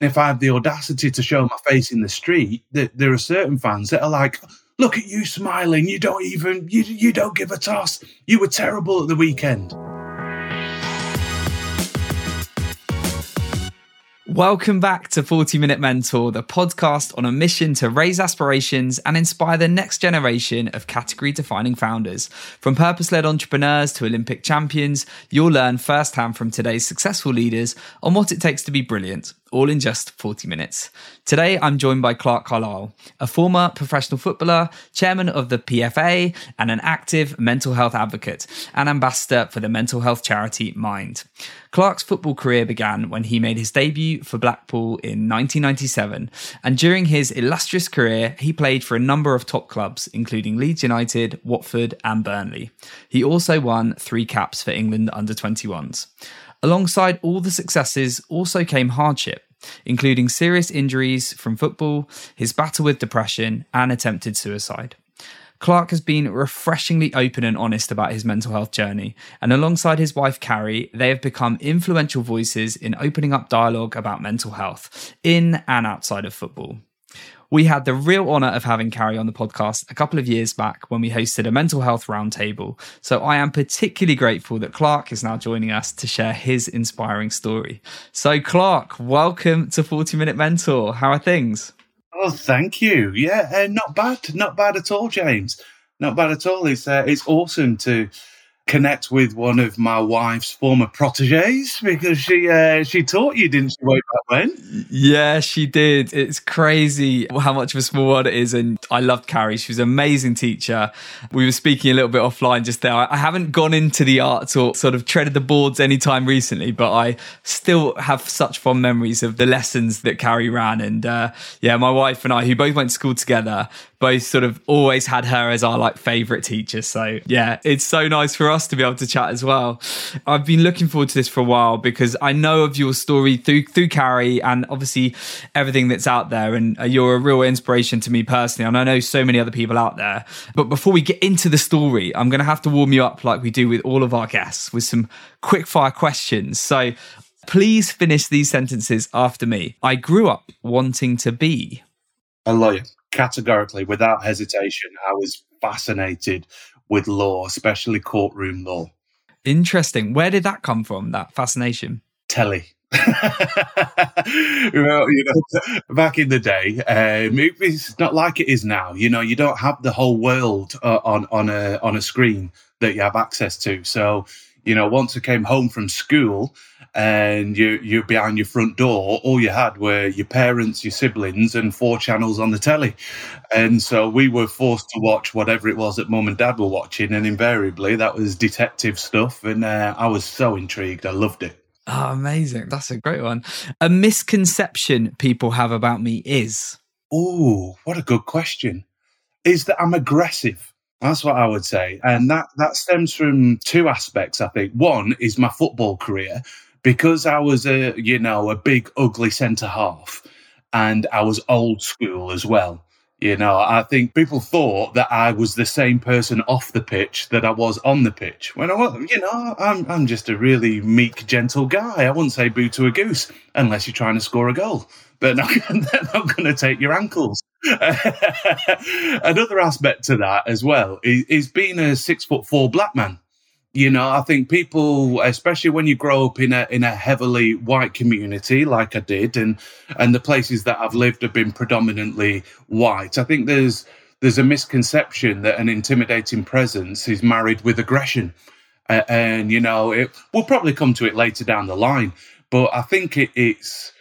if I have the audacity to show my face in the street, that there are certain fans that are like, "Look at you smiling. You don't even you you don't give a toss. You were terrible at the weekend." Welcome back to 40 Minute Mentor, the podcast on a mission to raise aspirations and inspire the next generation of category defining founders. From purpose led entrepreneurs to Olympic champions, you'll learn firsthand from today's successful leaders on what it takes to be brilliant all in just 40 minutes. Today, I'm joined by Clarke Carlisle, a former professional footballer, chairman of the PFA, and an active mental health advocate and ambassador for the mental health charity Mind. Clarke's football career began when he made his debut for Blackpool in 1997, and during his illustrious career, he played for a number of top clubs, including Leeds United, Watford, and Burnley. He also won three caps for England under 21s. Alongside all the successes also came hardship, including serious injuries from football, his battle with depression, and attempted suicide. Clarke has been refreshingly open and honest about his mental health journey, and alongside his wife Carrie, they have become influential voices in opening up dialogue about mental health in and outside of football. We had the real honour of having Carrie on the podcast a couple of years back when we hosted a mental health roundtable. So I am particularly grateful that Clarke is now joining us to share his inspiring story. So, Clarke, welcome to 40 Minute Mentor. How are things? Oh, thank you. Yeah, uh, not bad. Not bad at all, James. Not bad at all. It's, uh, it's awesome to connect with one of my wife's former proteges because she uh, she taught you, didn't she, way back when? Yeah, she did. It's crazy how much of a small world it is, and I loved Carrie. She was an amazing teacher. We were speaking a little bit offline just there. I haven't gone into the arts or sort of treaded the boards anytime recently, but I still have such fond memories of the lessons that Carrie ran. And uh, yeah, my wife and I, who both went to school together, both sort of always had her as our like favorite teacher. So yeah, it's so nice for us to be able to chat as well. I've been looking forward to this for a while because I know of your story through through Carrie and obviously everything that's out there, and uh, you're a real inspiration to me personally. And I know so many other people out there. But before we get into the story, I'm going to have to warm you up like we do with all of our guests with some quick fire questions. So. Please finish these sentences after me. I grew up wanting to be a lawyer categorically, without hesitation, I was fascinated with law, especially courtroom law. Interesting. Where did that come from, that fascination? Telly. well, you know, back in the day, um, it's not like it is now. You know, you don't have the whole world uh, on on a on a screen that you have access to. So, you know, once I came home from school, and you you're behind your front door, all you had were your parents, your siblings, and four channels on the telly. And so we were forced to watch whatever it was that mum and dad were watching, and invariably that was detective stuff. And uh, I was so intrigued. I loved it. Oh, amazing. That's a great one. A misconception people have about me is. Oh, what a good question. Is that I'm aggressive. That's what I would say. And that, that stems from two aspects, I think. One is my football career because I was a, you know, a big, ugly centre half and I was old school as well. You know, I think people thought that I was the same person off the pitch that I was on the pitch. When I was, you know, I'm, I'm just a really meek, gentle guy. I wouldn't say boo to a goose unless you're trying to score a goal. They're not, they're not going to take your ankles. Another aspect to that as well is, is being a six foot four black man. You know, I think people, especially when you grow up in a in a heavily white community, like I did, and and the places that I've lived have been predominantly white. I think there's there's a misconception that an intimidating presence is married with aggression, uh, and you know, it, we'll probably come to it later down the line. But I think it, it's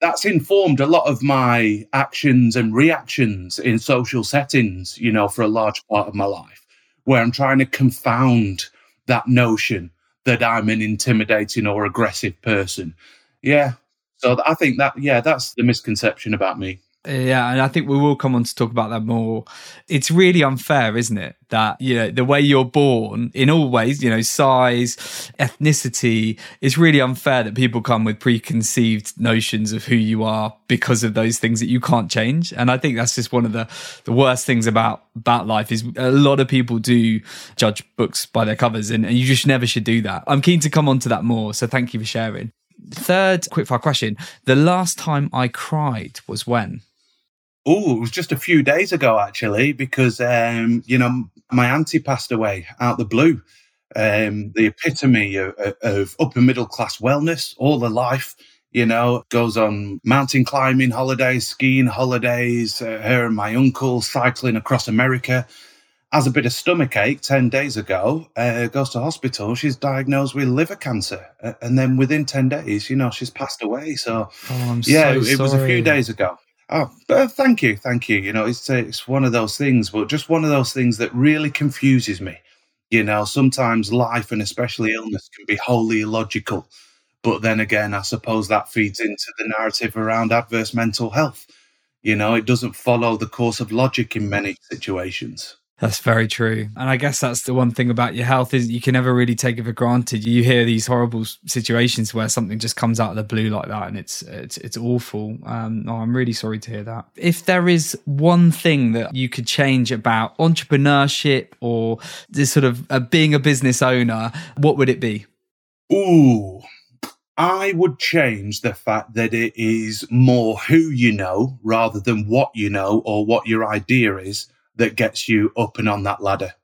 that's informed a lot of my actions and reactions in social settings. You know, for a large part of my life, where I'm trying to confound that notion that I'm an intimidating or aggressive person. Yeah. So I think that, yeah, that's the misconception about me. Yeah, and I think we will come on to talk about that more. It's really unfair, isn't it? That, you know, the way you're born in all ways, you know, size, ethnicity, it's really unfair that people come with preconceived notions of who you are because of those things that you can't change. And I think that's just one of the, the worst things about, about life is a lot of people do judge books by their covers and, and you just never should do that. I'm keen to come on to that more. So thank you for sharing. third quickfire question: the last time I cried was when? Oh, it was just a few days ago, actually, because, um, you know, my auntie passed away out the blue. Um, the epitome of, of upper middle class wellness, all the life, you know, goes on mountain climbing holidays, skiing holidays, uh, her and my uncle cycling across America. Has a bit of stomach ache 10 days ago, uh, goes to hospital. She's diagnosed with liver cancer. Uh, and then within 10 days, you know, she's passed away. So, Oh, I'm yeah, so it, it was a few days ago. Oh, uh, thank you, thank you. You know, it's uh, it's one of those things, but just one of those things that really confuses me. You know, sometimes life and especially illness can be wholly illogical, but then again, I suppose that feeds into the narrative around adverse mental health. You know, it doesn't follow the course of logic in many situations. That's very true. And I guess that's the one thing about your health is you can never really take it for granted. You hear these horrible situations where something just comes out of the blue like that and it's it's it's awful. Um no, I'm really sorry to hear that. If there is one thing that you could change about entrepreneurship or this sort of uh, being a business owner, what would it be? Ooh, I would change the fact that it is more who you know rather than what you know or what your idea is that gets you up and on that ladder.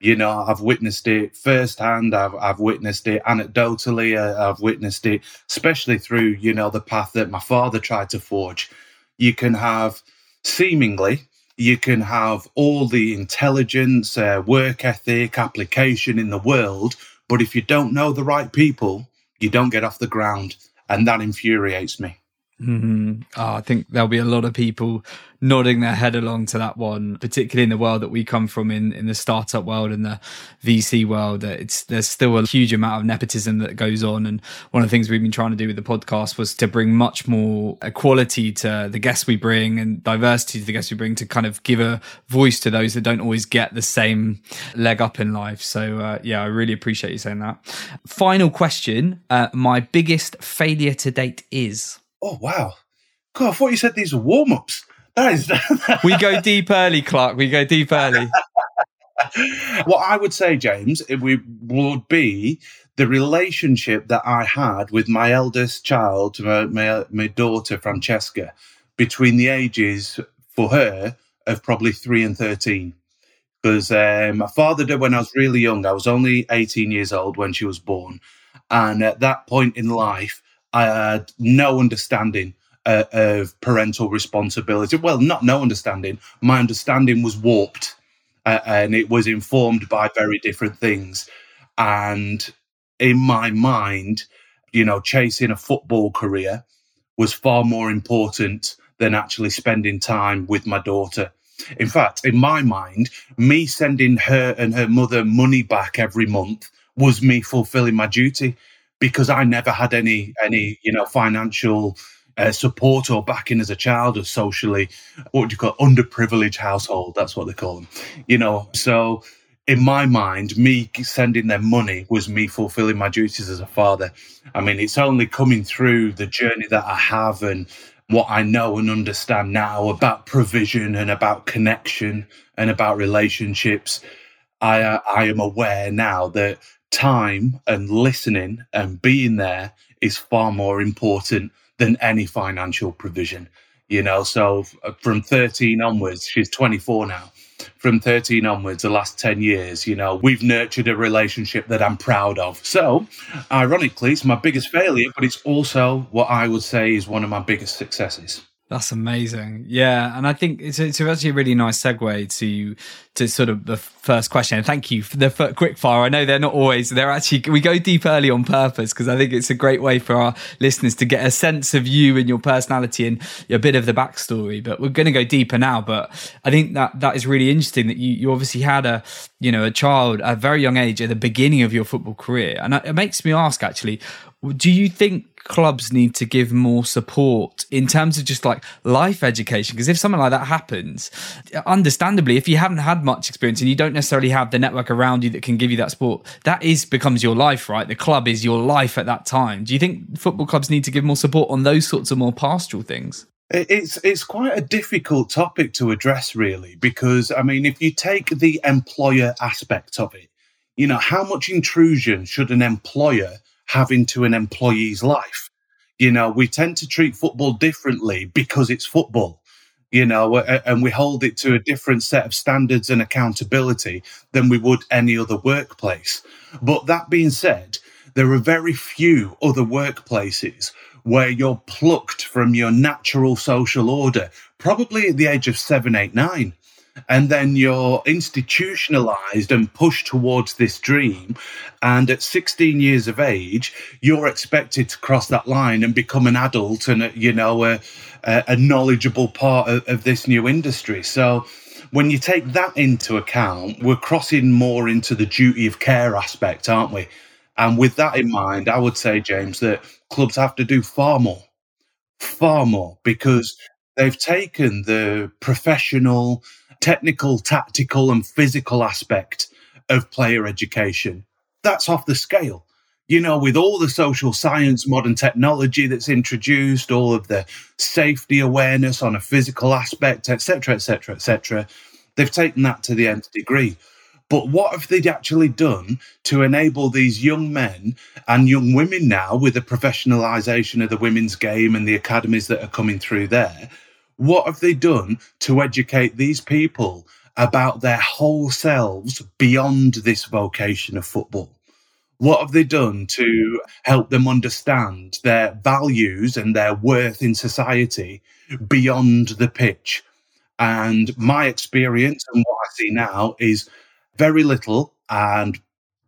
You know, I've witnessed it firsthand. I've, I've witnessed it anecdotally. Uh, I've witnessed it, especially through, you know, the path that my father tried to forge. You can have seemingly, you can have all the intelligence, uh, work ethic, application in the world. But if you don't know the right people, you don't get off the ground. And that infuriates me. Hmm Oh, I think there'll be a lot of people nodding their head along to that one, particularly in the world that we come from in, in the startup world and the VC world. It's there's still a huge amount of nepotism that goes on. And one of the things we've been trying to do with the podcast was to bring much more equality to the guests we bring and diversity to the guests we bring to kind of give a voice to those that don't always get the same leg up in life. So uh, yeah, I really appreciate you saying that. Final question: uh, My biggest failure to date is. Oh, wow. God, I thought you said these were warm ups. That is. we go deep early, Clarke. We go deep early. what I would say, James, it we- would be the relationship that I had with my eldest child, my, my, my daughter Francesca, between the ages for her of probably three and 13. Because um, my father did when I was really young. I was only 18 years old when she was born. And at that point in life, I had no understanding uh, of parental responsibility. Well, not no understanding. My understanding was warped uh, and it was informed by very different things. And in my mind, you know, chasing a football career was far more important than actually spending time with my daughter. In fact, in my mind, me sending her and her mother money back every month was me fulfilling my duty because I never had any any you know financial uh, support or backing as a child or socially what do you call it? underprivileged household that's what they call them you know so in my mind me sending them money was me fulfilling my duties as a father i mean it's only coming through the journey that i have and what i know and understand now about provision and about connection and about relationships i uh, i am aware now that time and listening and being there is far more important than any financial provision you know? So uh, from 13 onwards she's 24 now. From 13 onwards the last 10 years you know we've nurtured a relationship that i'm proud of. So ironically it's my biggest failure but it's also what i would say is one of my biggest successes That's amazing. Yeah, and I think it's it's actually a really nice segue to to sort of the first question. And thank you for the quick fire. I know they're not always they're actually we go deep early on purpose because I think it's a great way for our listeners to get a sense of you and your personality and a bit of the backstory. But we're going to go deeper now. But I think that that is really interesting that you you obviously had a you know a child at a very young age at the beginning of your football career, and it makes me ask actually, do you think clubs need to give more support in terms of just like life education? Because if something like that happens understandably if you haven't had much experience and you don't necessarily have the network around you that can give you that support that is becomes your life right? The club is your life at that time. Do you think football clubs need to give more support on those sorts of more pastoral things? It's it's quite a difficult topic to address really because i mean if you take the employer aspect of it you know how much intrusion should an employer have into an employee's life You know, we tend to treat football differently because it's football, you know, and we hold it to a different set of standards and accountability than we would any other workplace. But that being said, there are very few other workplaces where you're plucked from your natural social order, probably at the age of seven, eight, nine and then you're institutionalized and pushed towards this dream. And at 16 years of age, you're expected to cross that line and become an adult and, uh, you know, a, a knowledgeable part of, of this new industry. So, when you take that into account, we're crossing more into the duty of care aspect, aren't we? And with that in mind, I would say, James, that clubs have to do far more, far more, because they've taken the professional, technical, tactical, and physical aspect of player education. That's off the scale. You know, with all the social science, modern technology that's introduced, all of the safety awareness on a physical aspect, etc., etc., etc., they've taken that to the nth degree. But what have they actually done to enable these young men and young women now, with the professionalisation of the women's game and the academies that are coming through there, what have they done to educate these people about their whole selves beyond this vocation of football? What have they done to help them understand their values and their worth in society beyond the pitch? And my experience and what I see now is very little and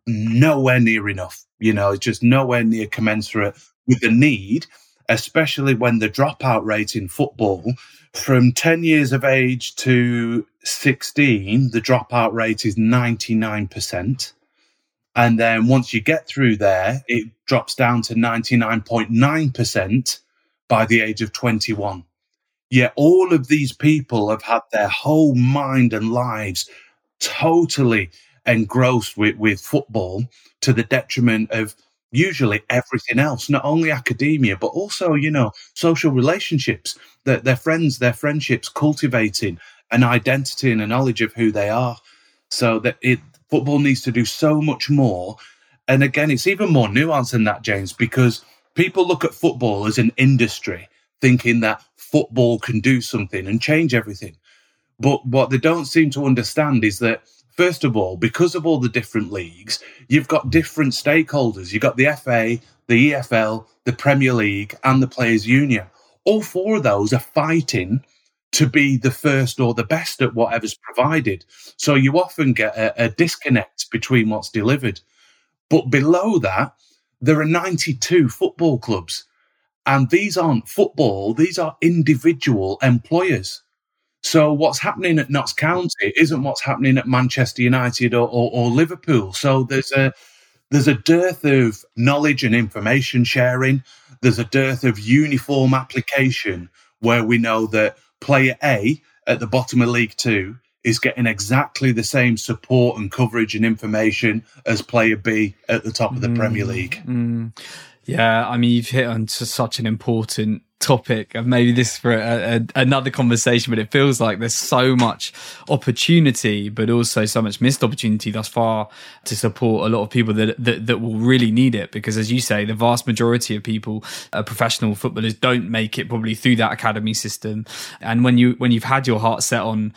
nowhere near enough. You know, it's just nowhere near commensurate with the need, especially when the dropout rate in football from 10 years of age to 16, the dropout rate is 99%. And then once you get through there, it drops down to 99.9% by the age of 21. Yet all of these people have had their whole mind and lives totally engrossed with, with football to the detriment of usually everything else, not only academia, but also, you know, social relationships, their, their friends, their friendships, cultivating an identity and a knowledge of who they are. So that it football needs to do so much more. And again, it's even more nuanced than that, James, because people look at football as an industry, thinking that football can do something and change everything. But what they don't seem to understand is that First of all, because of all the different leagues, you've got different stakeholders. You've got the FA, the EFL, the Premier League, and the Players Union. All four of those are fighting to be the first or the best at whatever's provided. So you often get a, a disconnect between what's delivered. But below that, there are 92 football clubs. And these aren't football, these are individual employers. So what's happening at Notts County isn't what's happening at Manchester United or, or, or Liverpool. So there's a there's a dearth of knowledge and information sharing. There's a dearth of uniform application where we know that player A at the bottom of League Two is getting exactly the same support and coverage and information as player B at the top of the mm, Premier League. Mm. Yeah, I mean, you've hit on such an important topic and maybe this for a, a, another conversation but it feels like there's so much opportunity but also so much missed opportunity thus far to support a lot of people that, that that will really need it because as you say the vast majority of people uh, professional footballers don't make it probably through that academy system. And when you when you've had your heart set on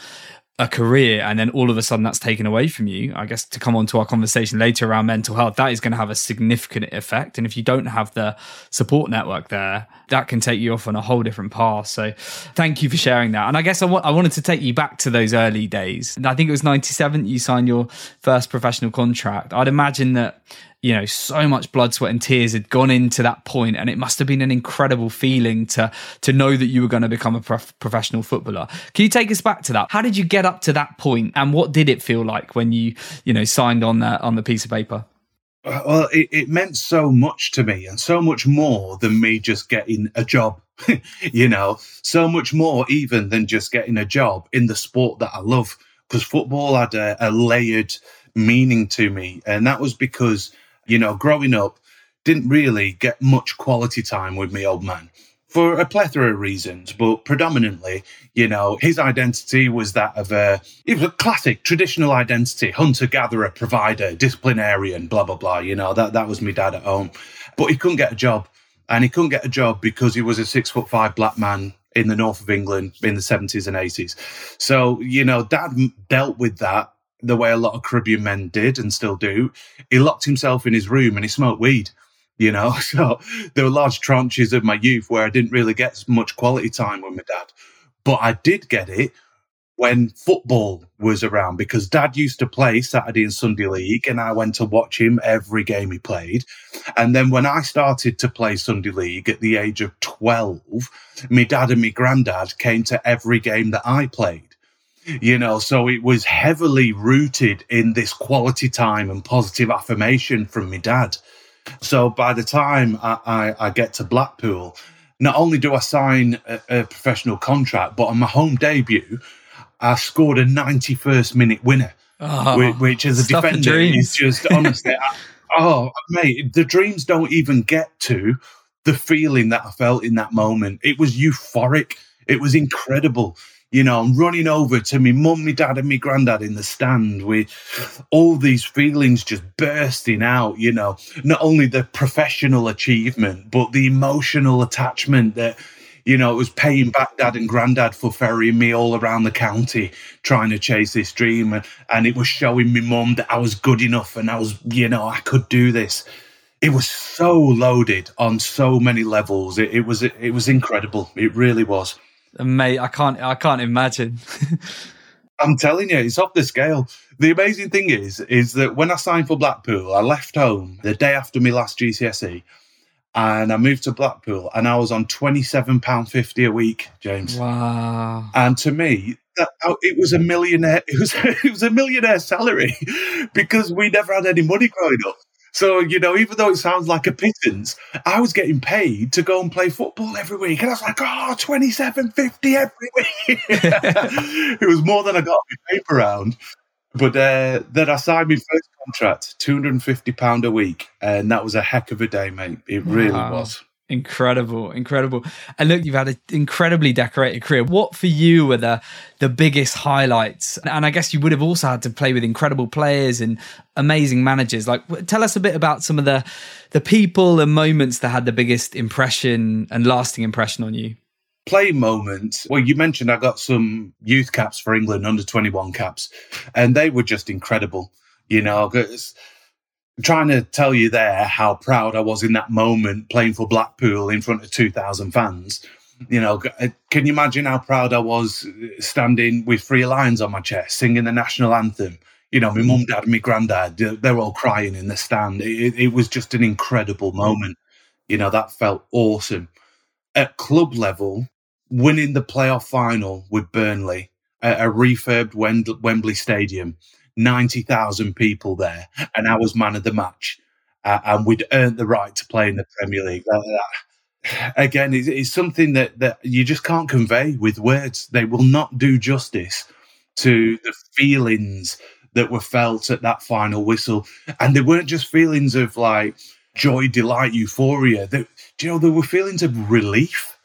a career and then all of a sudden that's taken away from you i guess to come on to our conversation later around mental health that is going to have a significant effect. And if you don't have the support network there that can take you off on a whole different path. So thank you for sharing that. And i guess I, wanted to take you back to those early days. And i think it was 97 you signed your first professional contract. I'd imagine that you know so much blood sweat and tears had gone into that point and it must have been an incredible feeling to to know that you were going to become a prof- professional footballer. Can you take us back to that? How did you get up to that point and what did it feel like when you you know signed on that on the piece of paper? Uh, well it, it meant so much to me and so much more than me just getting a job you know? So much more even than just getting a job in the sport that i love because football had a, a layered meaning to me and that was because you know, growing up, didn't really get much quality time with me old man for a plethora of reasons, but predominantly, you know, his identity was that of a, it was a classic traditional identity, hunter gatherer, provider, disciplinarian, blah, blah, blah. You know, that, that was my dad at home. But he couldn't get a job. and he couldn't get a job because he was a six foot five black man in the north of England in the 70s and 80s. So, you know, dad dealt with that the way a lot of Caribbean men did and still do. He locked himself in his room and he smoked weed. You know, so there were large tranches of my youth where I didn't really get much quality time with my dad, but I did get it when football was around because dad used to play Saturday and Sunday league and I went to watch him every game he played. And then when I started to play Sunday league at the age of 12, my dad and my granddad came to every game that I played. You know, so it was heavily rooted in this quality time and positive affirmation from my dad. So by the time I, I, I get to Blackpool, not only do I sign a, a professional contract, but on my home debut, I scored a 91st minute winner, oh, which, which, as a defender is just honestly, I, oh mate, the dreams don't even get to the feeling that I felt in that moment. It was euphoric. It was incredible. You know, I'm running over to me mum, my dad, and my granddad in the stand with all these feelings just bursting out. You know, not only the professional achievement, but the emotional attachment that you know, it was paying back dad and granddad for ferrying me all around the county trying to chase this dream. And, and it was showing me mum that I was good enough and I was, you know, I could do this. It was so loaded on so many levels. It, it was it was incredible. It really was. Mate, I can't I can't imagine. I'm telling you, it's off the scale. The amazing thing is, is that when I signed for Blackpool, I left home the day after my last GCSE and I moved to Blackpool and I was on £27.50 a week, James. Wow. And to me, that, oh, it was a millionaire, it was, it was a millionaire salary because we never had any money growing up. So, you know, even though it sounds like a pittance, I was getting paid to go and play football every week. And I was like, oh, 27.50 every week. it was more than I got my paper round. But uh, then I signed my first contract, two hundred and fifty pound a week, and that was a heck of a day, mate. It really wow. was. Incredible, incredible. And look, you've had an incredibly decorated career. What for you were the the biggest highlights? And I guess you would have also had to play with incredible players and amazing managers. Like tell us a bit about some of the the people and moments that had the biggest impression and lasting impression on you play moments. Well, you mentioned I got some youth caps for England, under 21 caps, and they were just incredible. You know, trying to tell you there how proud I was in that moment playing for Blackpool in front of 2,000 fans. You know, uh, can you imagine how proud I was standing with three lions on my chest, singing the national anthem? You know, my mum, dad, and my granddad, they're all crying in the stand. It, it was just an incredible moment. You know, that felt awesome. At club level, winning the playoff final with Burnley at a refurbed Wembley Stadium, 90,000 people there, and I was man of the match. Uh, and we'd earned the right to play in the Premier League. again, it's, it's, something that, that you just can't convey with words. They will not do justice to the feelings that were felt at that final whistle. And they weren't just feelings of like joy, delight, euphoria. They, you know, there were feelings of relief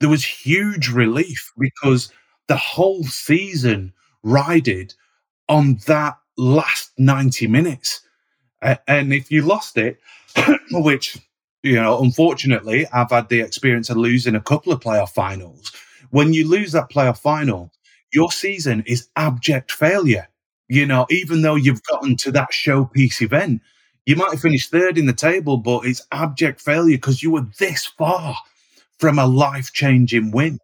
there was huge relief because the whole season rided on that last 90 minutes. Uh, and if you lost it, which, you know, unfortunately, I've had the experience of losing a couple of playoff finals. When you lose that playoff final, your season is abject failure. You know, even though you've gotten to that showpiece event, you might have finished third in the table, but it's abject failure because you were this far from a life changing win.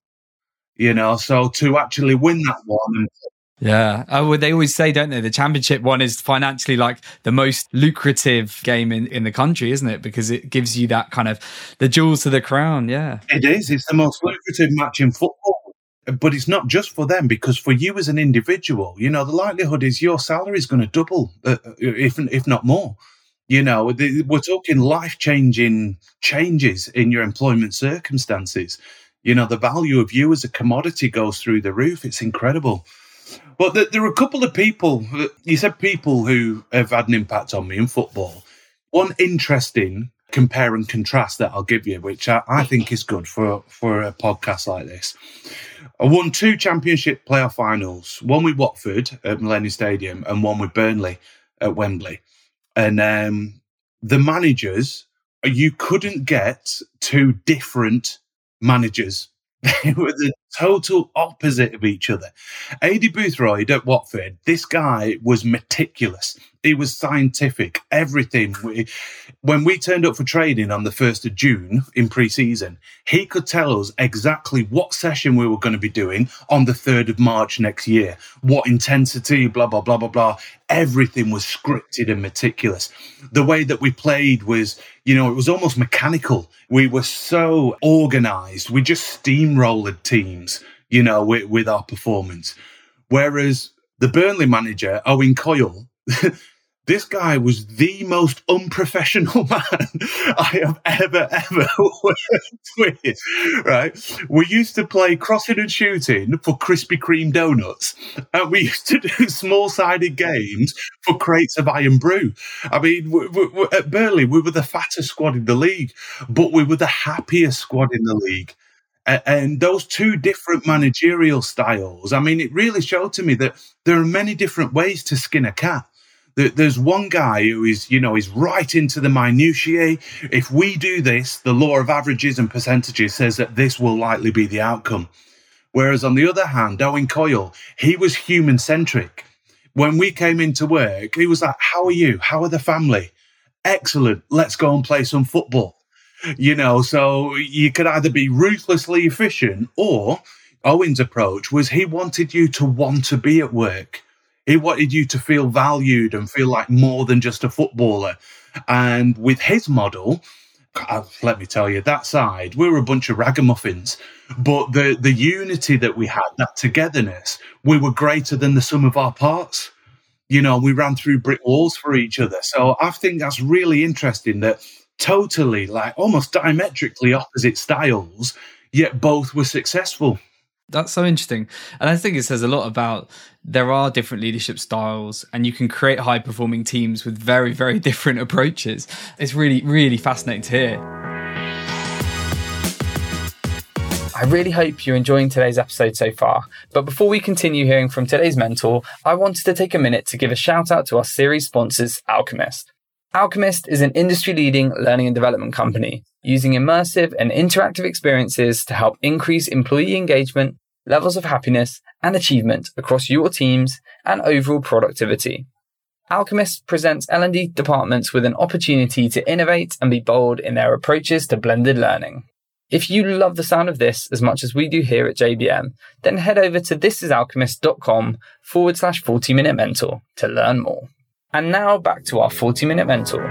You know, so to actually win that one. Yeah. Oh, they always say, don't they? The championship one is financially like the most lucrative game in, in the country, isn't it? Because it gives you that kind of the jewels to the crown. Yeah. It is. It's the most lucrative match in football. But it's not just for them because for you as an individual, you know, the likelihood is your salary is going to double, uh, uh, if, if not more. You know, we're talking life changing changes in your employment circumstances. You know, the value of you as a commodity goes through the roof. It's incredible. But there are a couple of people, you said people who have had an impact on me in football. One interesting compare and contrast that I'll give you, which I, I think is good for, for a podcast like this. I won two championship playoff finals, one with Watford at Millennium Stadium and one with Burnley at Wembley. And um, the managers you couldn't get two different managers. They were the total opposite of each other. Aidy Boothroyd at Watford, this guy was meticulous. He was scientific, everything. We, when we turned up for training on the 1st of June in pre season, he could tell us exactly what session we were going to be doing on the 3rd of March next year, what intensity, blah, blah, blah, blah, blah. Everything was scripted and meticulous. The way that we played was, you know, it was almost mechanical. We were so organized. We just steamrolled teams, you know, with, with our performance. Whereas the Burnley manager, Owen Coyle, this guy was the most unprofessional man I have ever, ever worked with. Right? We used to play crossing and shooting for Krispy Kreme donuts, and we used to do small sided games for crates of Irn-Bru. I mean, we, we, at Burnley, we were the fattest squad in the league, but we were the happiest squad in the league. And those two different managerial styles, I mean, it really showed to me that there are many different ways to skin a cat there's one guy who is, you know, is right into the minutiae. If we do this, the law of averages and percentages says that this will likely be the outcome. Whereas on the other hand, Owen Coyle, he was human centric. When we came into work, he was like, How are you? How are the family? Excellent. Let's go and play some football. You know, so you could either be ruthlessly efficient or Owen's approach was he wanted you to want to be at work. He wanted you to feel valued and feel like more than just a footballer. And with his model, uh, let me tell you, that side, we were a bunch of ragamuffins. But the, the unity that we had, that togetherness, we were greater than the sum of our parts. You know, we ran through brick walls for each other. So I think that's really interesting that totally, like almost diametrically opposite styles, yet both were successful. That's so interesting. And I think it says a lot about there are different leadership styles and you can create high performing teams with very, very different approaches. It's really, really fascinating to hear. I really hope you're enjoying today's episode so far. But before we continue hearing from today's mentor, I wanted to take a minute to give a shout out to our series sponsors, Alchemist. Alchemist is an industry leading learning and development company using immersive and interactive experiences to help increase employee engagement, levels of happiness, and achievement across your teams and overall productivity. Alchemist presents L&D departments with an opportunity to innovate and be bold in their approaches to blended learning. If you love the sound of this as much as we do here at JBM, then head over to thisisalchemist.com forward slash 40 minute mentor to learn more. And now back to our 40 minute mentor.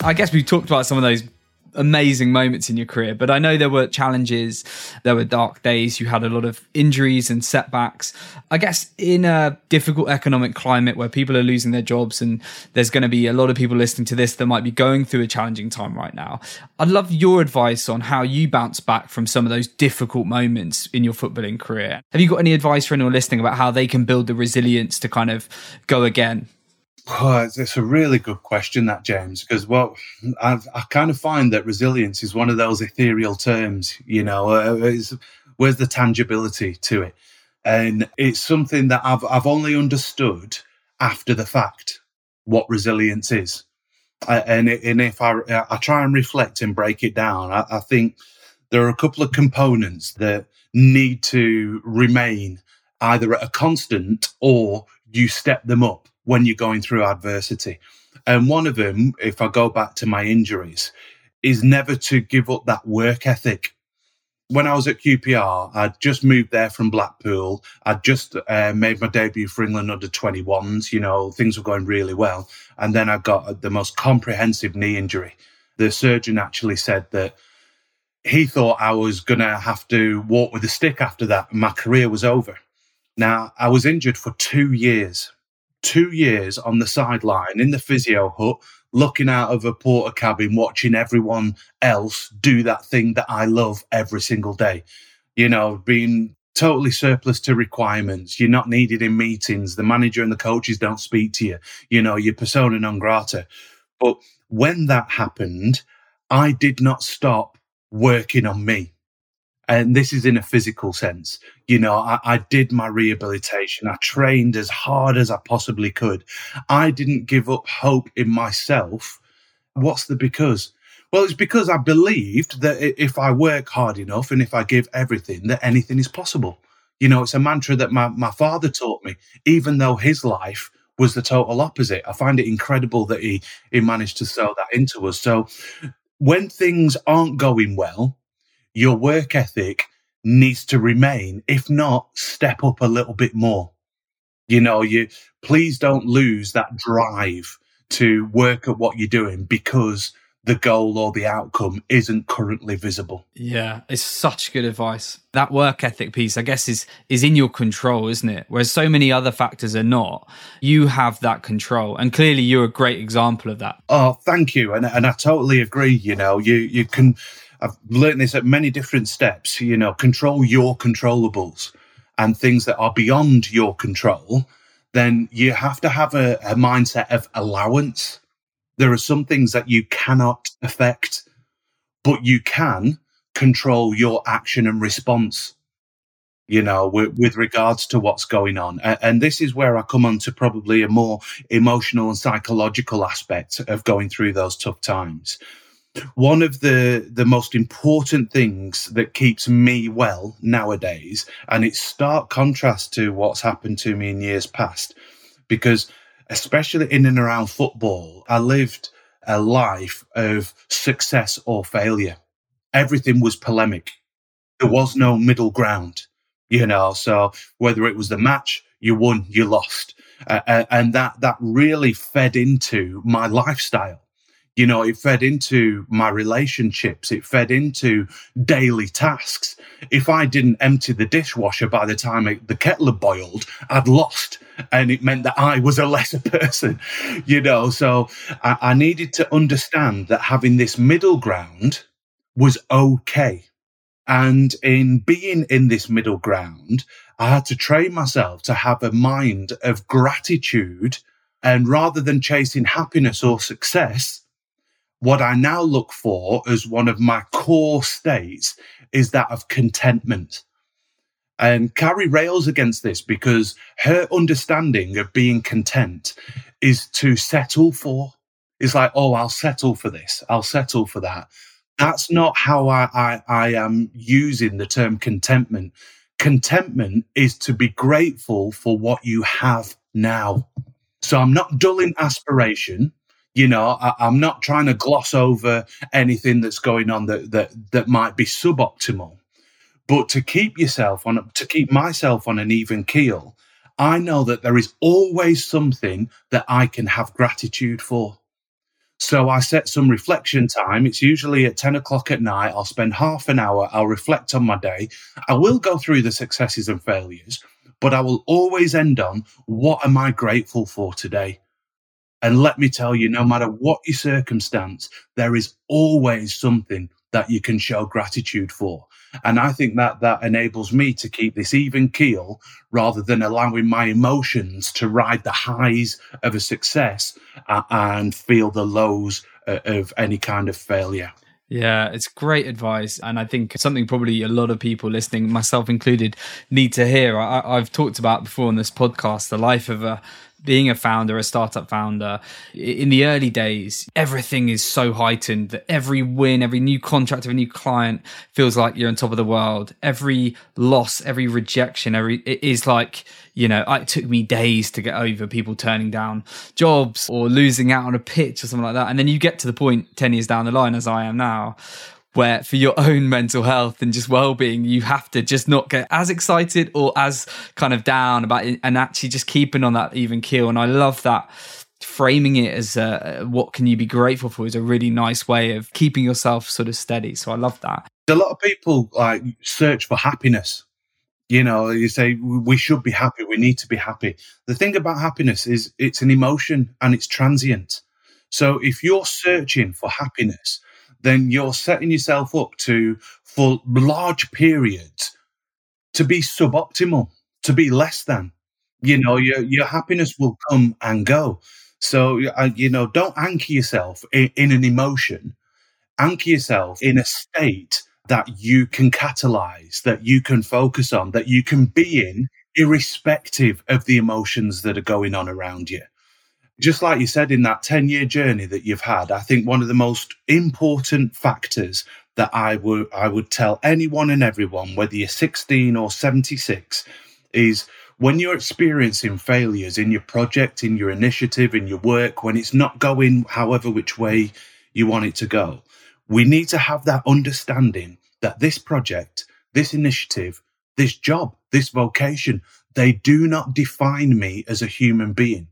I guess we've talked about some of those amazing moments in your career, but I know there were challenges, there were dark days, you had a lot of injuries and setbacks. I guess in a difficult economic climate where people are losing their jobs and there's going to be a lot of people listening to this that might be going through a challenging time right now. I'd love your advice on how you bounce back from some of those difficult moments in your footballing career. Have you got any advice for anyone listening about how they can build the resilience to kind of go again? Oh, it's a really good question, that James, because well, I've, i kind of find that resilience is one of those ethereal terms. You know, uh, where's the tangibility to it? And it's something that I've I've only understood after the fact what resilience is. Uh, and and if I I try and reflect and break it down, I, I think there are a couple of components that need to remain either at a constant or you step them up when you're going through adversity. And one of them, if I go back to my injuries, is never to give up that work ethic. When I was at QPR, I'd just moved there from Blackpool. I'd just uh, made my debut for England under 21s. You know, things were going really well. And then I got the most comprehensive knee injury. The surgeon actually said that he thought I was going to have to walk with a stick after that. And my career was over. Now, I was injured for two years two years on the sideline in the physio hut, looking out of a Portakabin, watching everyone else do that thing that I love every single day. You know, being totally surplus to requirements. You're not needed in meetings. The manager and the coaches don't speak to you. You know, you're persona non grata. But when that happened, I did not stop working on me. And this is in a physical sense. You know, I, I, did my rehabilitation. I trained as hard as I possibly could. I didn't give up hope in myself. What's the because? Well, it's because I believed that if I work hard enough and if I give everything, that anything is possible. You know, it's a mantra that my, my father taught me, even though his life was the total opposite. I find it incredible that he, he managed to sell that into us. So when things aren't going well, your work ethic needs to remain. If not, step up a little bit more. You know, you please don't lose that drive to work at what you're doing because the goal or the outcome isn't currently visible. Yeah, it's such good advice. That work ethic piece, I guess, is is in your control, isn't it? Whereas so many other factors are not. You have that control, and clearly you're a great example of that. Oh, thank you, and and I totally agree. You know, you you can. I've learned this at many different steps. You know, control your controllables and things that are beyond your control. Then you have to have a, a mindset of allowance there are some things that you cannot affect, but you can control your action and response you know, with, with, regards to what's going on. And, and, this is where I come on to probably a more emotional and psychological aspect of going through those tough times. One of the, the most important things that keeps me well nowadays, and it's stark contrast to what's happened to me in years past, because especially in and around football, I lived a life of success or failure. Everything was polemic. There was no middle ground, you know. So whether it was the match, you won, you lost. Uh, and that, that really fed into my lifestyle you know, it fed into my relationships. It fed into daily tasks. If I didn't empty the dishwasher by the time it, the kettle boiled, I'd lost. And it meant that I was a lesser person, you know. So I, I needed to understand that having this middle ground was okay. And in being in this middle ground, I had to train myself to have a mind of gratitude. And rather than chasing happiness or success, what I now look for as one of my core states is that of contentment. And Carrie rails against this because her understanding of being content is to settle for. It's like, oh, I'll settle for this. I'll settle for that. That's not how I, I, I am using the term contentment. Contentment is to be grateful for what you have now. So I'm not dulling aspiration you know I, am not trying to gloss over anything that's going on that that that might be suboptimal but to keep yourself on to keep myself on an even keel i know that there is always something that i can have gratitude for so I set some reflection time. It's usually at 10 o'clock at night. I'll spend half an hour. I'll reflect on my day. I will go through the successes and failures, but I will always end on what am I grateful for today? And let me tell you, no matter what your circumstance, there is always something that you can show gratitude for. And I think that that enables me to keep this even keel rather than allowing my emotions to ride the highs of a success uh, and feel the lows uh, of any kind of failure. Yeah, it's great advice. And I think something probably a lot of people listening, myself included, need to hear. I, have talked about before on this podcast the life of a being a founder, a startup founder, in the early days, everything is so heightened that every win, every new contract, every new client feels like you're on top of the world. Every loss, every rejection, every it is like, you know, it took me days to get over people turning down jobs or losing out on a pitch or something like that. And then you get to the point 10 years down the line, as I am now, where for your own mental health and just well-being you have to just not get as excited or as kind of down about it and actually just keeping on that even keel. And i love that framing it as uh, what can you be grateful for is a really nice way of keeping yourself sort of steady. So i love that. A lot of people like search for happiness. You know you say we should be happy. We need to be happy. The thing about happiness is it's an emotion and it's transient. So if you're searching for happiness then you're setting yourself up to, for large periods, to be suboptimal, to be less than. You know, your, your happiness will come and go. So, uh, you know, don't anchor yourself in, in an emotion, anchor yourself in a state that you can catalyze, that you can focus on, that you can be in, irrespective of the emotions that are going on around you. Just like you said in that 10 year journey that you've had, I think one of the most important factors that I would I would tell anyone and everyone, whether you're 16 or 76, is when you're experiencing failures in your project, in your initiative, in your work, when it's not going however which way you want it to go, we need to have that understanding that this project, this initiative, this job, this vocation, they do not define me as a human being.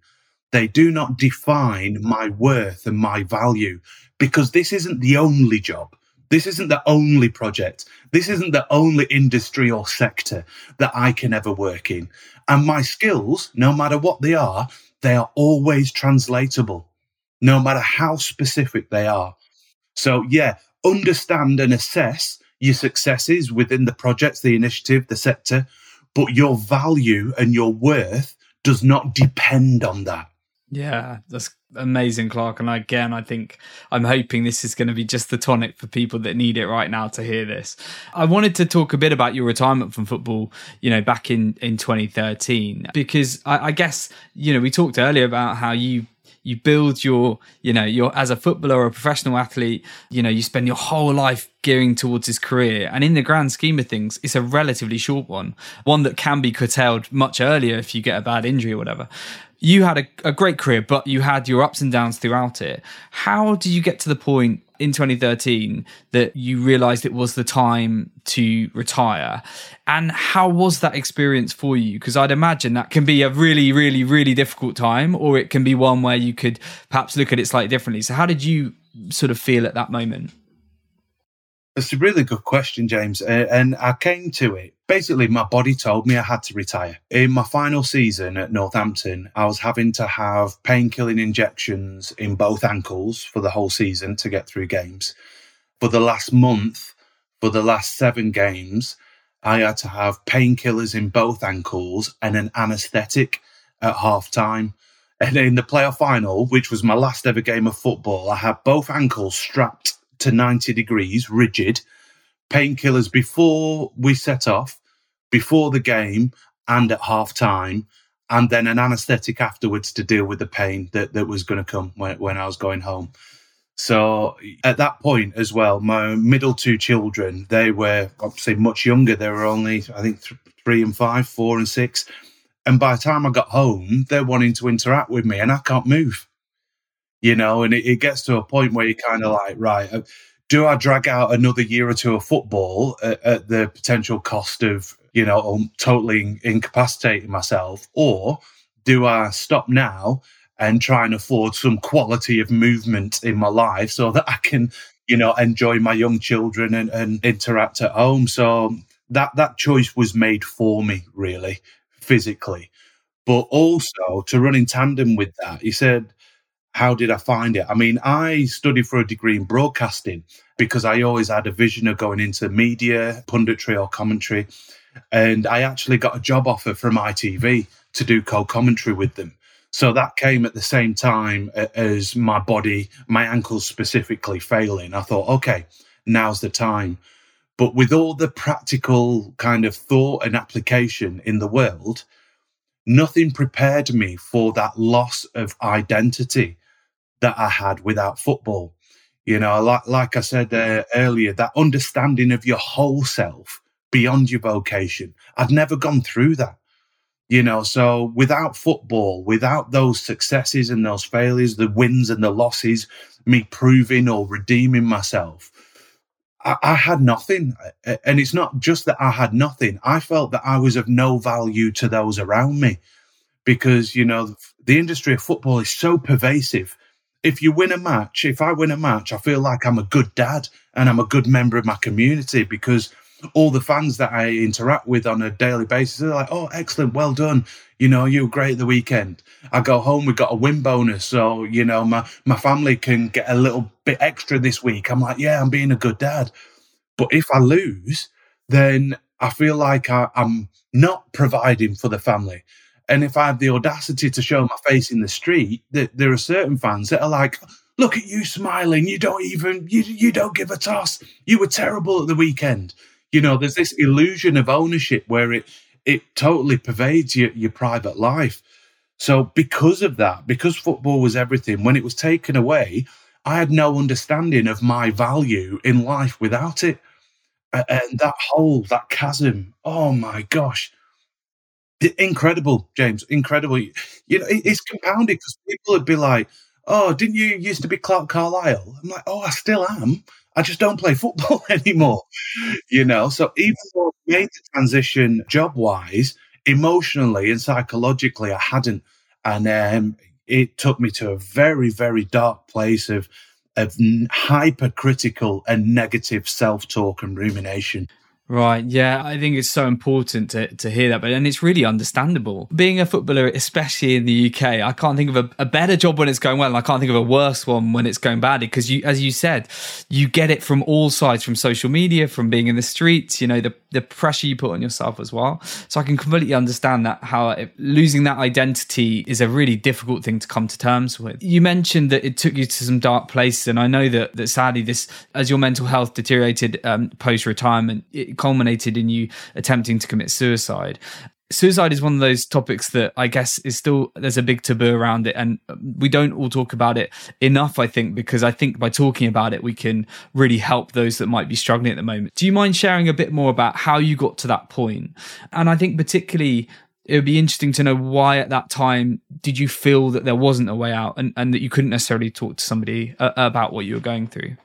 They do not define my worth and my value because this isn't the only job. This isn't the only project. This isn't the only industry or sector that I can ever work in. And my skills, no matter what they are, they are always translatable, no matter how specific they are. So, yeah, understand and assess your successes within the projects, the initiative, the sector, but your value and your worth does not depend on that. Yeah, that's amazing, Clarke. And again, I think I'm hoping this is going to be just the tonic for people that need it right now to hear this. I wanted to talk a bit about your retirement from football, you know, back in, in 2013, because I, I guess, you know, we talked earlier about how you you build your you know your as a footballer or a professional athlete you know you spend your whole life gearing towards his career and in the grand scheme of things it's a relatively short one one that can be curtailed much earlier if you get a bad injury or whatever you had a, a great career, but you had your ups and downs throughout it. How did you get to the point in 2013 that you realized it was the time to retire? And how was that experience for you? Because I'd imagine that can be a really, really, really difficult time, or it can be one where you could perhaps look at it slightly differently. So, how did you sort of feel at that moment? It's a really good question, James. Uh, and I came to it. Basically, my body told me I had to retire. In my final season at Northampton, I was having to have painkilling injections in both ankles for the whole season to get through games. For the last month, for the last seven games, I had to have painkillers in both ankles and an anaesthetic at half time. And in the playoff final, which was my last ever game of football, I had both ankles strapped to 90 degrees, rigid, painkillers before we set off, before the game, and at half time, and then an anesthetic afterwards to deal with the pain that, that was going to come when, when I was going home. So at that point as well, my middle two children, they were obviously much younger. They were only, I think, th- three and five, four and six. And by the time I got home, they're wanting to interact with me and I can't move you know, and it, it gets to a point where you're kind of like, right, uh, do I drag out another year or two of football at, at the potential cost of, you know, um, totally incapacitating myself? Or do I stop now and try and afford some quality of movement in my life so that I can, you know, enjoy my young children and, and interact at home? So that, that choice was made for me, really, physically. But also to run in tandem with that, he said, how did I find it? I mean, I studied for a degree in broadcasting because I always had a vision of going into media, punditry, or commentary. And I actually got a job offer from ITV to do co commentary with them. So that came at the same time as my body, my ankles specifically failing. I thought, okay, now's the time. But with all the practical kind of thought and application in the world, nothing prepared me for that loss of identity that I had without football. You know, like, like I said uh, earlier, that understanding of your whole self beyond your vocation. I'd never gone through that. You know, so without football, without those successes and those failures, the wins and the losses, me proving or redeeming myself, I, I had nothing. And it's not just that I had nothing. I felt that I was of no value to those around me because, you know, the industry of football is so pervasive if you win a match, if I win a match, I feel like I'm a good dad and I'm a good member of my community because all the fans that I interact with on a daily basis are like, oh, excellent, well done. You know, you were great the weekend. I go home, we got a win bonus. So, you know, my, my family can get a little bit extra this week. I'm like, yeah, I'm being a good dad. But if I lose, then I feel like I, I'm not providing for the family. And if I have the audacity to show my face in the street, that there are certain fans that are like, look at you smiling. You don't even, you, you don't give a toss. You were terrible at the weekend. You know, there's this illusion of ownership where it, it totally pervades your, your private life. So because of that, because football was everything, when it was taken away, I had no understanding of my value in life without it. And that hole, that chasm, oh my gosh. Incredible, James. Incredible. You know, it's compounded because people would be like, oh, didn't you used to be Clarke Carlisle? I'm like, oh, I still am. I just don't play football anymore. You know, so even though I made the transition job wise, emotionally and psychologically, I hadn't. And um, it took me to a very, very dark place of of hypercritical and negative self talk and rumination. Right. Yeah. I think it's so important to, to hear that. But, and it's really understandable. Being a footballer, especially in the UK, I can't think of a, a better job when it's going well. And I can't think of a worse one when it's going badly. Because you, as you said, you get it from all sides, from social media, from being in the streets, you know, the, the pressure you put on yourself as well. So I can completely understand that how it, losing that identity is a really difficult thing to come to terms with. You mentioned that it took you to some dark places. And I know that, that sadly, this, as your mental health deteriorated um, post retirement, culminated in you attempting to commit suicide suicide is one of those topics that I guess is still there's a big taboo around it, and we don't all talk about it enough. I think because I think by talking about it, we can really help those that might be struggling at the moment. Do you mind sharing a bit more about how you got to that point? And I think particularly. It would be interesting to know why at that time did you feel that there wasn't a way out and, and that you couldn't necessarily talk to somebody uh, about what you were going through?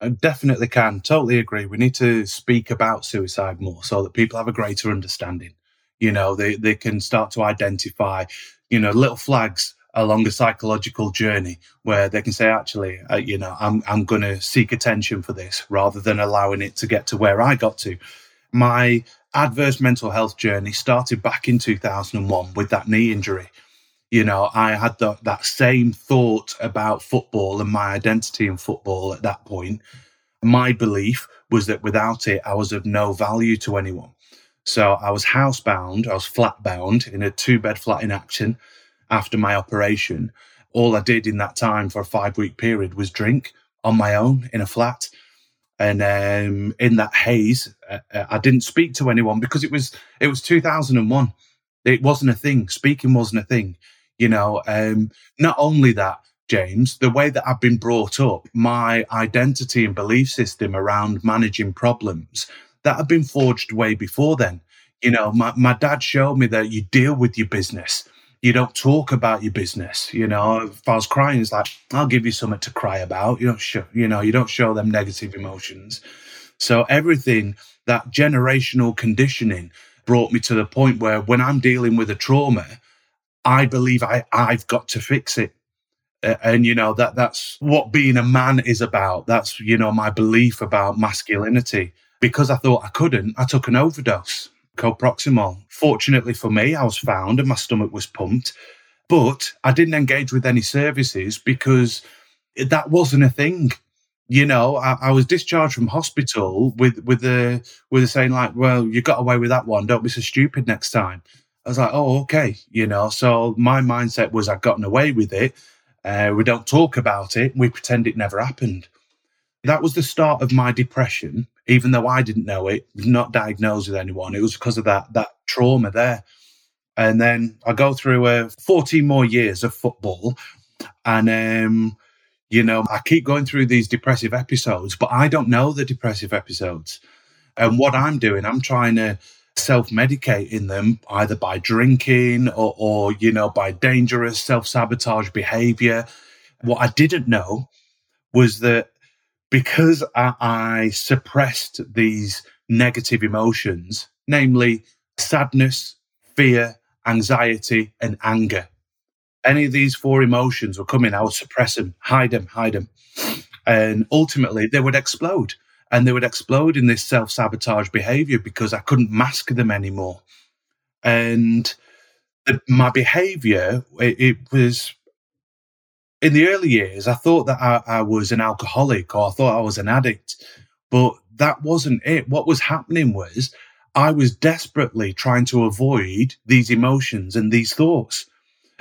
I definitely can. Totally agree. We need to speak about suicide more so that people have a greater understanding. You know, they, they can start to identify, you know, little flags along a psychological journey where they can say, actually, uh, you know, I'm, I'm going to seek attention for this rather than allowing it to get to where I got to. My adverse mental health journey started back in 2001 with that knee injury you know, I had the, that same thought about football and my identity in football at that point. My belief was that without it, I was of no value to anyone. So I was housebound, I was flatbound in a two bed flat in Acton after my operation. All I did in that time for a five week period was drink on my own in a flat. And um, in that haze, uh, uh I didn't speak to anyone because it was it was 2001. It wasn't a thing. Speaking wasn't a thing. You know, um, not only that, James, the way that I've been brought up, my identity and belief system around managing problems, that had been forged way before then. You know, my, my dad showed me that you deal with your business. You don't talk about your business. You know, if I was crying, it's like, I'll give you something to cry about. You don't show, you know, you don't show them negative emotions. So everything, that generational conditioning brought me to the point where when I'm dealing with a trauma, I believe I, I've got to fix it. Uh, and you know that that's what being a man is about. That's you know my belief about masculinity. Because i thought i couldn't i took an overdose co-proxamol fortunately for me i was found and my stomach was pumped. But i didn't engage with any services because that wasn't a thing. You know I, I was discharged from hospital with with the with the saying like well you got away with that one. Don't be so stupid next time I was like, oh, okay, you know. So my mindset was I'd gotten away with it. Uh, we don't talk about it. We pretend it never happened. That was the start of my depression, even though I didn't know it, not diagnosed with anyone. It was because of that that trauma there. And then I go through uh, 14 more years of football, and um, you know I keep going through these depressive episodes, but I don't know the depressive episodes. And what I'm doing, I'm trying to self-medicating them either by drinking or, or you know by dangerous self-sabotage behavior. What i didn't know was that because I, I suppressed these negative emotions namely sadness fear anxiety and anger any of these four emotions were coming. I would suppress them hide them hide them and ultimately they would explode and they would explode in this self sabotage behavior because I couldn't mask them anymore. And the, my behavior, it, it, was in the early years, I thought that I, I was an alcoholic or I thought I was an addict, but that wasn't it. What was happening was I was desperately trying to avoid these emotions and these thoughts.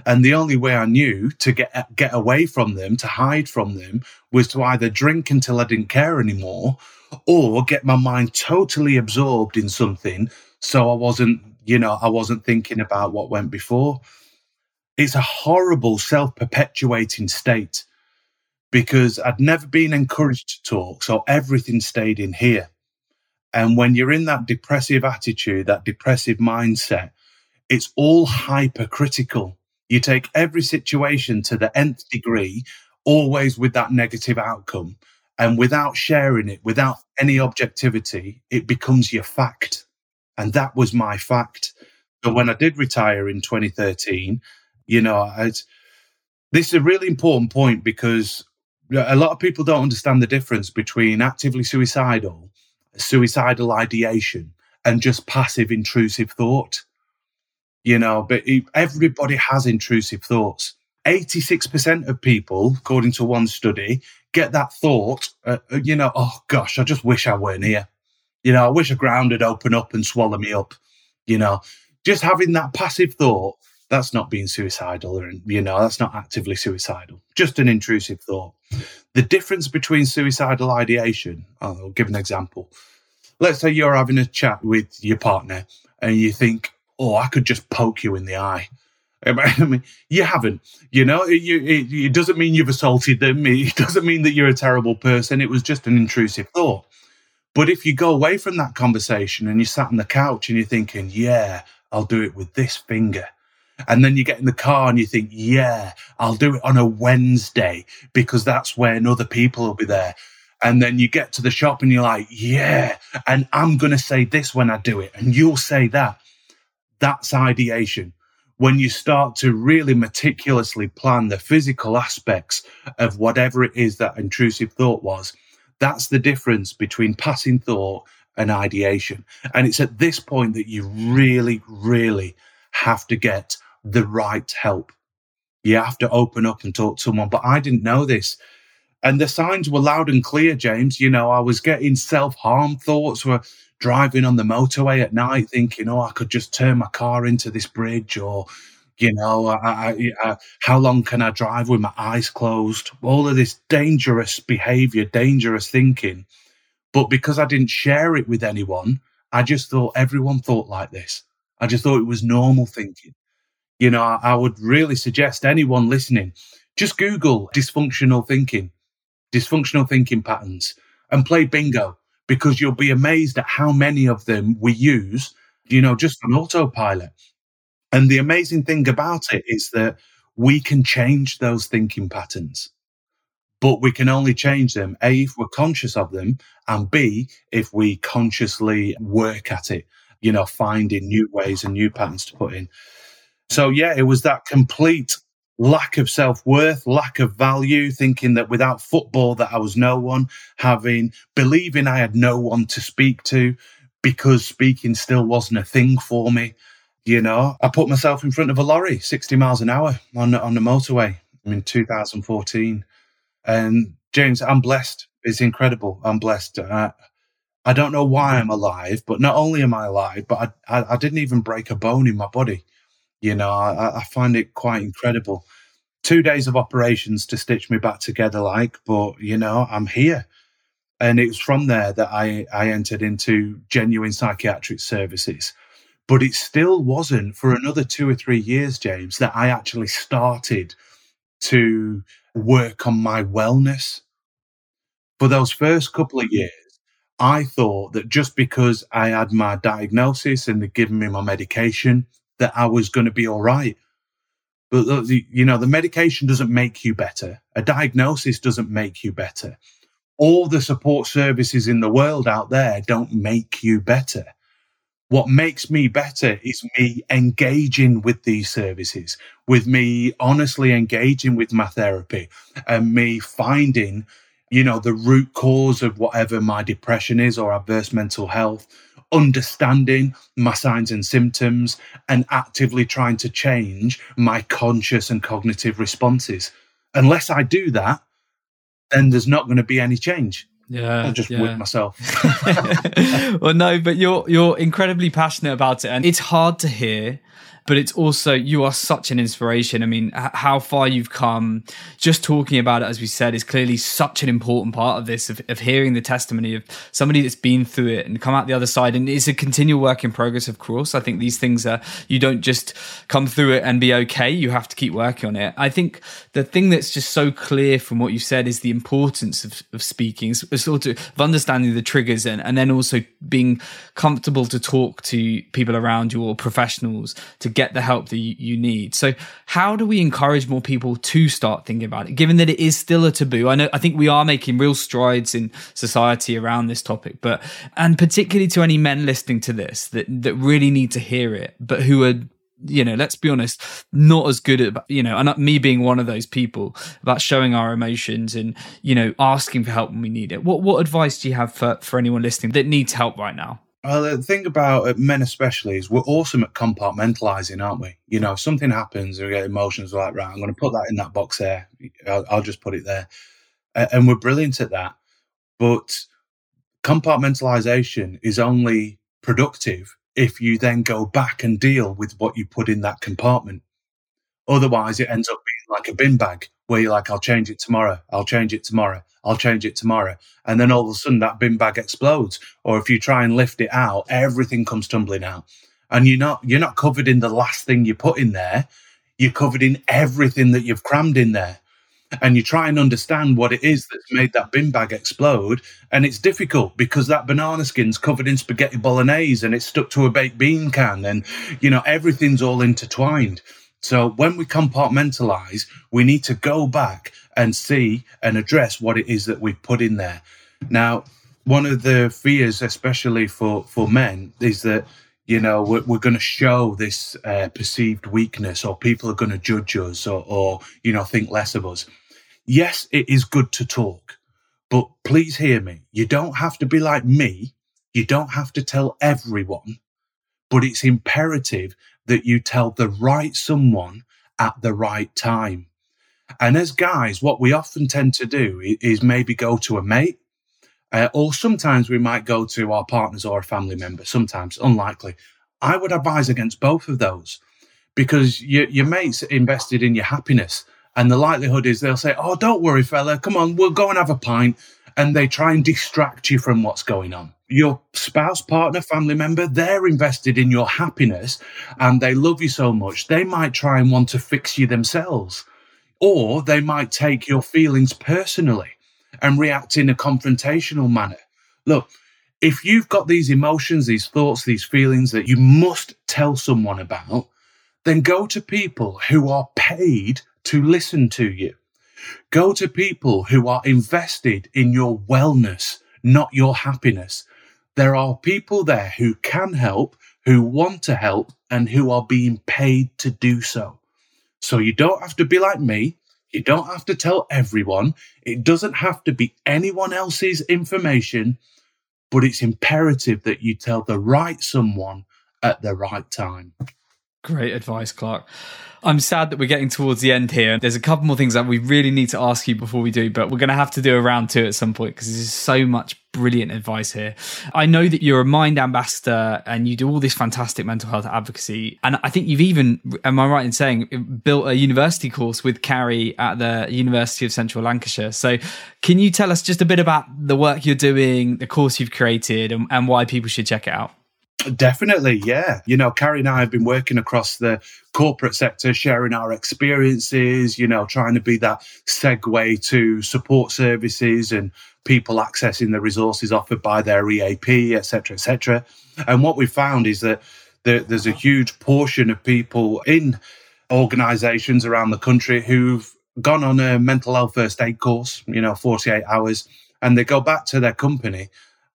And the only way I knew to get get away from them, to hide from them, was to either drink until I didn't care anymore, or get my mind totally absorbed in something, so I wasn't, you know, I wasn't thinking about what went before. It's a horrible self-perpetuating state because I'd never been encouraged to talk, so everything stayed in here. And when you're in that depressive attitude, that depressive mindset, it's all hypercritical. You take every situation to the nth degree, always with that negative outcome. And without sharing it, without any objectivity, it becomes your fact. And that was my fact. So when I did retire in 2013, you know, I'd, this is a really important point because a lot of people don't understand the difference between actively suicidal, suicidal ideation, and just passive intrusive thought. You know, but everybody has intrusive thoughts. 86% of people, according to one study, get that thought, uh, uh, you know, oh gosh, I just wish I weren't here. You know, I wish a ground had opened up and swallow me up. You know, just having that passive thought, that's not being suicidal you know, that's not actively suicidal, just an intrusive thought. The difference between suicidal ideation, I'll give an example. Let's say you're having a chat with your partner and you think, oh, I could just poke you in the eye. I mean, you haven't, you know, it, it, it, doesn't mean you've assaulted them. It doesn't mean that you're a terrible person. It was just an intrusive thought. But if you go away from that conversation and you sat on the couch and you're thinking, yeah, I'll do it with this finger. And then you get in the car and you think, yeah, I'll do it on a Wednesday because that's when other people will be there. And then you get to the shop and you're like, yeah, and I'm going to say this when I do it. And you'll say that. That's ideation when you start to really meticulously plan the physical aspects of whatever it is that intrusive thought was, that's the difference between passing thought and ideation. And it's at this point that you really, really have to get the right help. You have to open up and talk to someone. But I didn't know this. And the signs were loud and clear, James. You know, I was getting self harm thoughts were driving on the motorway at night thinking, oh, I could just turn my car into this bridge or, you know, I, I, I, how long can I drive with my eyes closed? All of this dangerous behavior, dangerous thinking. But because I didn't share it with anyone, I just thought everyone thought like this. I just thought it was normal thinking. You know, I, I would really suggest anyone listening, just Google dysfunctional thinking, dysfunctional thinking patterns and play bingo because you'll be amazed at how many of them we use, you know, just on autopilot. And the amazing thing about it is that we can change those thinking patterns, but we can only change them A, if we're conscious of them, and B, if we consciously work at it, you know, finding new ways and new patterns to put in. So, yeah, it was that complete lack of self-worth, lack of value, thinking that without football that I was no one, having believing I had no one to speak to because speaking still wasn't a thing for me. You know, I put myself in front of a lorry 60 miles an hour on on the motorway mm. in 2014. And James, I'm blessed. It's incredible. I'm blessed. I, I don't know why mm-hmm. I'm alive, but not only am I alive, but I, I, I didn't even break a bone in my body. You know, I, I find it quite incredible. Two days of operations to stitch me back together, like, but you know, I'm here. And it was from there that I, I entered into genuine psychiatric services. But it still wasn't for another two or three years, James, that I actually started to work on my wellness. For those first couple of years, I thought that just because I had my diagnosis and they'd given me my medication, that I was going to be all right. But the, you know, the medication doesn't make you better. A diagnosis doesn't make you better. All the support services in the world out there don't make you better. What makes me better is me engaging with these services, with me honestly engaging with my therapy and me finding, you know, the root cause of whatever my depression is or adverse mental health understanding my signs and symptoms and actively trying to change my conscious and cognitive responses. Unless I do that, then there's not going to be any change. Yeah, I'll just yeah. whip myself. well, no, but you're you're incredibly passionate about it, and it's hard to hear but it's also you are such an inspiration. I mean, how far you've come. Just talking about it, as we said, is clearly such an important part of this of, of hearing the testimony of somebody that's been through it and come out the other side. And it's a continual work in progress. Of course, I think these things are you don't just come through it and be okay. You have to keep working on it. I think the thing that's just so clear from what you said is the importance of, of speaking, sort of understanding the triggers and, and then also being comfortable to talk to people around you or professionals to get the help that you, need. So how do we encourage more people to start thinking about it, given that it is still a taboo? I know I think we are making real strides in society around this topic, but and particularly to any men listening to this that that really need to hear it, but who are you know, let's be honest, not as good at, you know, and me being one of those people about showing our emotions and, you know, asking for help when we need it. What, what advice do you have for, for anyone listening that needs help right now? Well, the thing about uh, men, especially, is we're awesome at compartmentalizing, aren't we? You know, if something happens, we get emotions like, right, I'm going to put that in that box there. I'll, I'll just put it there. And we're brilliant at that. But compartmentalization is only productive if you then go back and deal with what you put in that compartment. Otherwise, it ends up like a bin bag where you're like, I'll change it tomorrow. I'll change it tomorrow. I'll change it tomorrow. And then all of a sudden that bin bag explodes. Or if you try and lift it out, everything comes tumbling out. And you're not, you're not covered in the last thing you put in there. You're covered in everything that you've crammed in there and you try and understand what it is that's made that bin bag explode. And it's difficult because that banana skin's covered in spaghetti bolognese and it's stuck to a baked bean can and, you know, everything's all intertwined. So when we compartmentalize, we need to go back and see and address what it is that we've put in there. Now, one of the fears, especially for, for men, is that you know we're, we're going to show this uh, perceived weakness or people are going to judge us or, or you know think less of us. Yes it is good to talk but please hear me. You don't have to be like me. You don't have to tell everyone but it's imperative that you tell the right someone at the right time and as guys what we often tend to do is maybe go to a mate uh, or sometimes we might go to our partners or a family member, sometimes unlikely. I would advise against both of those because your, your mate's invested in your happiness. And the likelihood is they'll say, Oh, don't worry, fella, come on, we'll go and have a pint. And they try and distract you from what's going on. Your spouse, partner, family member, they're invested in your happiness and they love you so much, they might try and want to fix you themselves. Or they might take your feelings personally and react in a confrontational manner. Look, if you've got these emotions, these thoughts, these feelings that you must tell someone about, then go to people who are paid to listen to you. Go to people who are invested in your wellness, not your happiness. There are people there who can help, who want to help, and who are being paid to do so. So you don't have to be like me. You don't have to tell everyone. It doesn't have to be anyone else's information, but it's imperative that you tell the right someone at the right time. Great advice, Clarke. I'm sad that we're getting towards the end here. There's a couple more things that we really need to ask you before we do, but we're going to have to do a round two at some point because there's so much brilliant advice here. I know that you're a Mind ambassador and you do all this fantastic mental health advocacy. And I think you've even, am I right in saying, built a university course with Carrie at the University of Central Lancashire. So can you tell us just a bit about the work you're doing, the course you've created, and, and why people should check it out? Definitely, yeah. You know, Carrie and I have been working across the corporate sector, sharing our experiences, you know, trying to be that segue to support services and people accessing the resources offered by their EAP, etc., etc. And what we found is that there's a huge portion of people in organizations around the country who've gone on a mental health first aid course, you know, 48 hours, and they go back to their company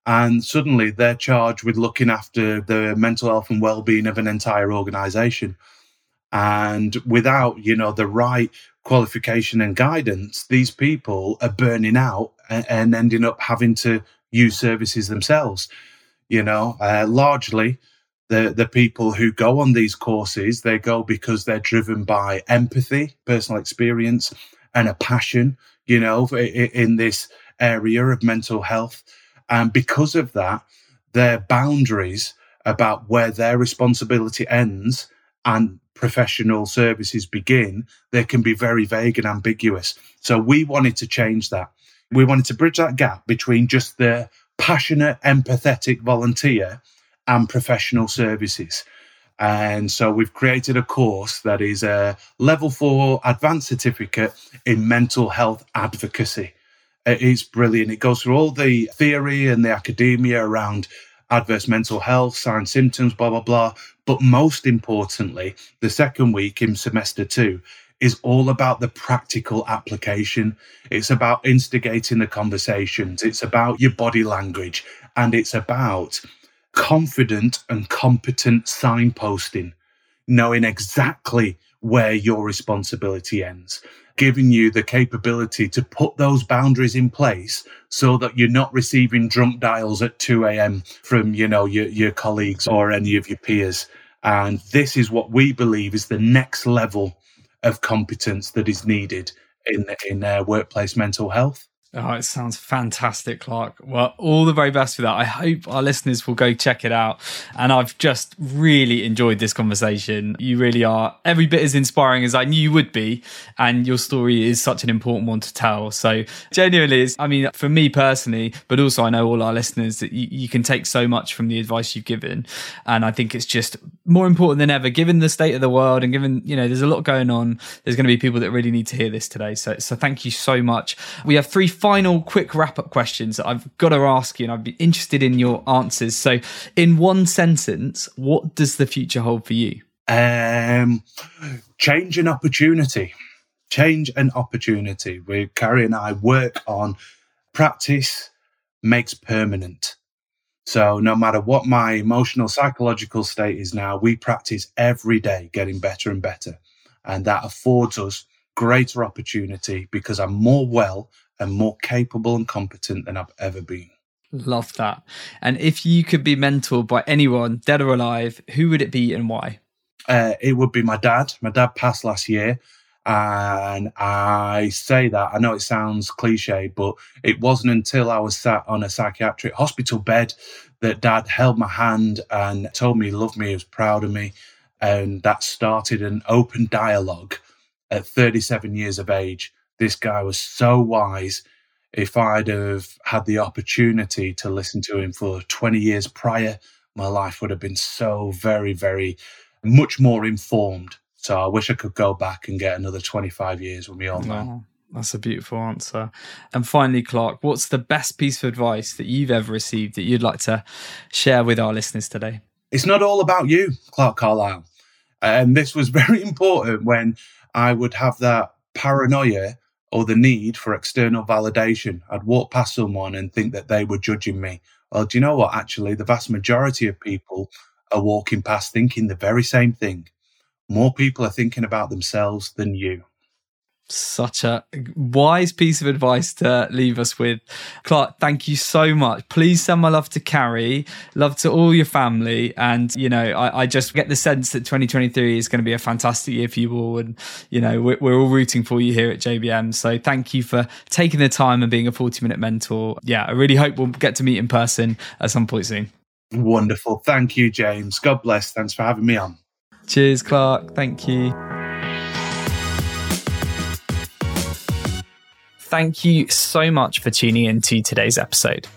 and suddenly they're charged with looking after the mental health and well-being of an entire organization. And without you know the right qualification and guidance these people are burning out and, ending up having to use services themselves you know? Uh, largely the the people who go on these courses they go because they're driven by empathy personal experience and a passion you know in this area of mental health and because of that, their boundaries about where their responsibility ends and professional services begin, they can be very vague and ambiguous. So we wanted to change that. We wanted to bridge that gap between just the passionate, empathetic volunteer and professional services. And so we've created a course that is a level four advanced certificate in mental health advocacy. It is brilliant. It goes through all the theory and the academia around adverse mental health, signs, symptoms, blah, blah, blah. But most importantly, the second week in semester two is all about the practical application. It's about instigating the conversations. It's about your body language and it's about confident and competent signposting, knowing exactly where your responsibility ends, giving you the capability to put those boundaries in place so that you're not receiving drunk dials at 2 a.m. from, you know, your, your colleagues or any of your peers. And this is what we believe is the next level of competence that is needed in, in uh, workplace mental health. Oh, it sounds fantastic, Clarke. Well, all the very best for that. I hope our listeners will go check it out. And I've just really enjoyed this conversation. You really are every bit as inspiring as I knew you would be. And your story is such an important one to tell. So, genuinely, I mean, for me personally, but also I know all our listeners that you, you can take so much from the advice you've given. And I think it's just more important than ever, given the state of the world and given, you know, there's a lot going on. There's going to be people that really need to hear this today. So, so thank you so much. We have three final quick wrap up questions that I've got to ask you, and I'd be interested in your answers. So, in one sentence, what does the future hold for you? Um, change and opportunity. Change and opportunity. We, Carrie and I work on practice makes permanent. So, no matter what my emotional, psychological state is now, we practice every day getting better and better. And that affords us greater opportunity because I'm more well and more capable and competent than I've ever been. Love that. And if you could be mentored by anyone, dead or alive, who would it be and why? Uh, it would be my dad. My dad passed last year. And I say that, I know it sounds cliche, but it wasn't until I was sat on a psychiatric hospital bed that dad held my hand and told me he loved me, he was proud of me. And that started an open dialogue at 37 years of age this guy was so wise. If I'd have had the opportunity to listen to him for 20 years prior, my life would have been so very, very much more informed. So I wish I could go back and get another 25 years with me on that. That's a beautiful answer. And finally, Clarke, what's the best piece of advice that you've ever received that you'd like to share with our listeners today? It's not all about you, Clarke Carlisle. And this was very important when I would have that paranoia or the need for external validation. I'd walk past someone and think that they were judging me. Well, do you know what? Actually, the vast majority of people are walking past thinking the very same thing. More people are thinking about themselves than you such a wise piece of advice to leave us with. Clarke, thank you so much. Please send my love to Carrie, love to all your family. And, you know, I, I just get the sense that 2023 is going to be a fantastic year for you all. And, you know, we're, we're all rooting for you here at JBM. So thank you for taking the time and being a 40 minute mentor. Yeah, I really hope we'll get to meet in person at some point soon. Wonderful. Thank you, James. God bless. Thanks for having me on. Cheers, Clarke. Thank you. Thank you so much for tuning in to today's episode.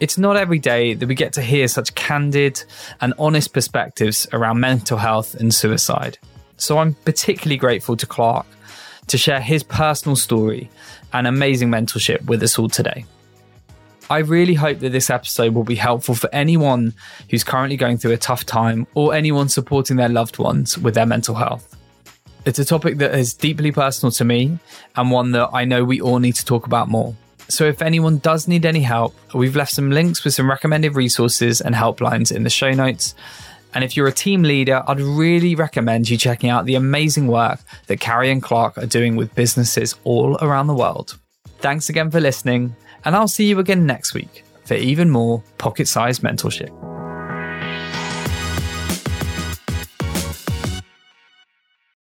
It's not every day that we get to hear such candid and honest perspectives around mental health and suicide. So I'm particularly grateful to Clarke to share his personal story and amazing mentorship with us all today. I really hope that this episode will be helpful for anyone who's currently going through a tough time or anyone supporting their loved ones with their mental health. It's a topic that is deeply personal to me and one that I know we all need to talk about more. So, if anyone does need any help, we've left some links with some recommended resources and helplines in the show notes. And if you're a team leader, I'd really recommend you checking out the amazing work that Carrie and Clarke are doing with businesses all around the world. Thanks again for listening, and I'll see you again next week for even more pocket sized mentorship.